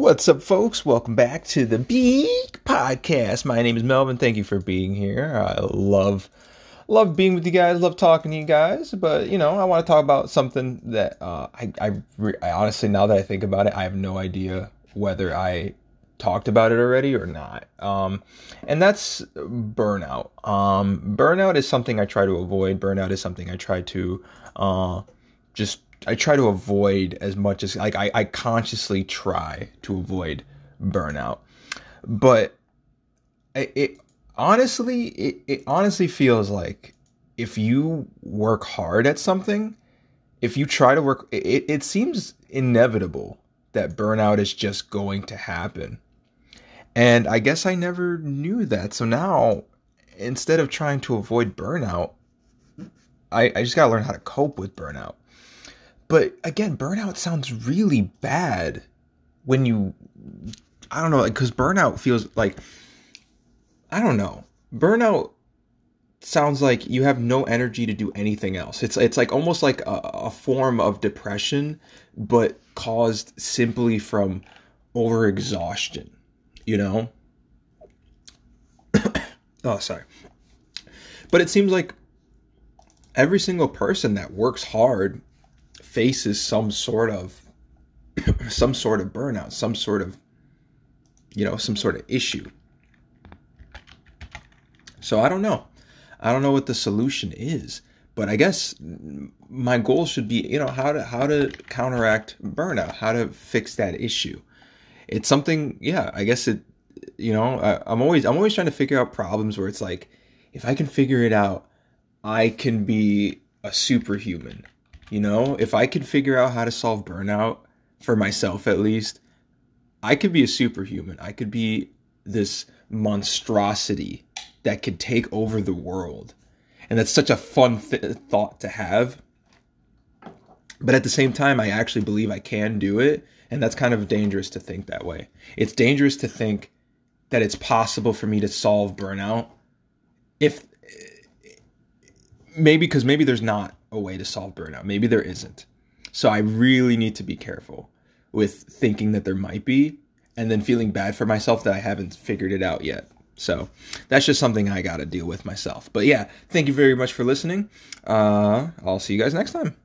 What's up, folks? Welcome back to the Beak Podcast. My name is Melvin. Thank you for being here. I love love being with you guys. Love talking to you guys. But you know, I want to talk about something that uh, I I, I honestly, now that I think about it, I have no idea whether I talked about it already or not. Um, and that's burnout. Um, burnout is something I try to avoid. Burnout is something I try to uh, just I try to avoid as much as like I, I consciously try to avoid burnout. But it, it honestly it, it honestly feels like if you work hard at something, if you try to work it, it seems inevitable that burnout is just going to happen. And I guess I never knew that. So now instead of trying to avoid burnout, I, I just gotta learn how to cope with burnout. But again, burnout sounds really bad when you, I don't know, because burnout feels like, I don't know, burnout sounds like you have no energy to do anything else. It's it's like almost like a, a form of depression, but caused simply from overexhaustion. You know. oh, sorry. But it seems like every single person that works hard faces some sort of some sort of burnout, some sort of you know, some sort of issue. So I don't know. I don't know what the solution is, but I guess my goal should be, you know, how to how to counteract burnout, how to fix that issue. It's something, yeah, I guess it you know, I, I'm always I'm always trying to figure out problems where it's like if I can figure it out, I can be a superhuman. You know, if I could figure out how to solve burnout for myself at least, I could be a superhuman. I could be this monstrosity that could take over the world. And that's such a fun th- thought to have. But at the same time, I actually believe I can do it. And that's kind of dangerous to think that way. It's dangerous to think that it's possible for me to solve burnout if maybe because maybe there's not a way to solve burnout. Maybe there isn't. So I really need to be careful with thinking that there might be and then feeling bad for myself that I haven't figured it out yet. So that's just something I got to deal with myself. But yeah, thank you very much for listening. Uh, I'll see you guys next time.